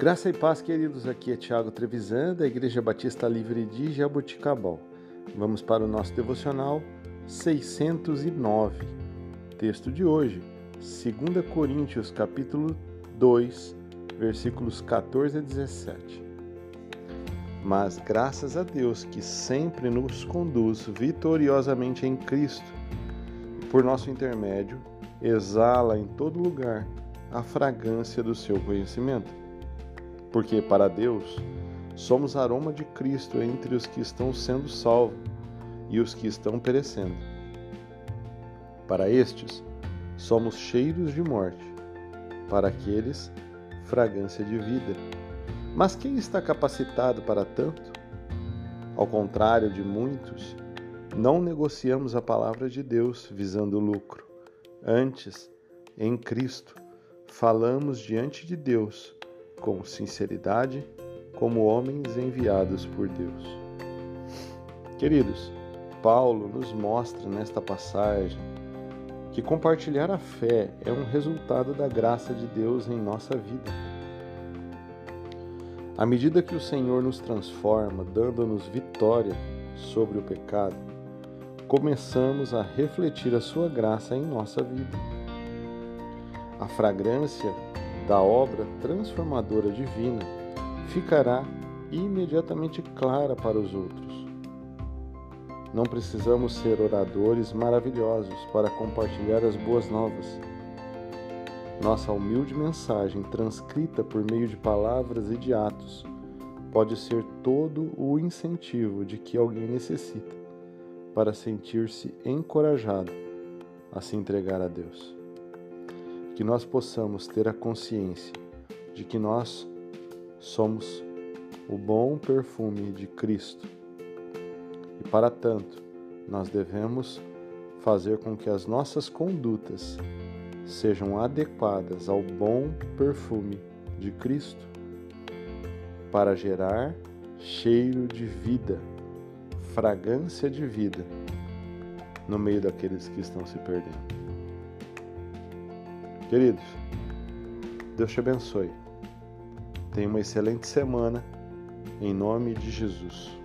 Graça e paz, queridos. Aqui é Tiago Trevisan, da Igreja Batista Livre de Jaboticabal. Vamos para o nosso devocional 609. Texto de hoje, 2 Coríntios, capítulo 2, versículos 14 a 17. Mas graças a Deus que sempre nos conduz vitoriosamente em Cristo, e por nosso intermédio exala em todo lugar a fragrância do seu conhecimento porque para Deus somos aroma de Cristo entre os que estão sendo salvos e os que estão perecendo. Para estes, somos cheiros de morte, para aqueles, fragrância de vida. Mas quem está capacitado para tanto? Ao contrário de muitos, não negociamos a palavra de Deus visando lucro. Antes, em Cristo, falamos diante de Deus com sinceridade, como homens enviados por Deus. Queridos, Paulo nos mostra nesta passagem que compartilhar a fé é um resultado da graça de Deus em nossa vida. À medida que o Senhor nos transforma, dando-nos vitória sobre o pecado, começamos a refletir a sua graça em nossa vida. A fragrância da obra transformadora divina ficará imediatamente clara para os outros. Não precisamos ser oradores maravilhosos para compartilhar as boas novas. Nossa humilde mensagem, transcrita por meio de palavras e de atos, pode ser todo o incentivo de que alguém necessita para sentir-se encorajado a se entregar a Deus que nós possamos ter a consciência de que nós somos o bom perfume de Cristo. E para tanto, nós devemos fazer com que as nossas condutas sejam adequadas ao bom perfume de Cristo, para gerar cheiro de vida, fragrância de vida no meio daqueles que estão se perdendo. Queridos, Deus te abençoe. Tenha uma excelente semana, em nome de Jesus.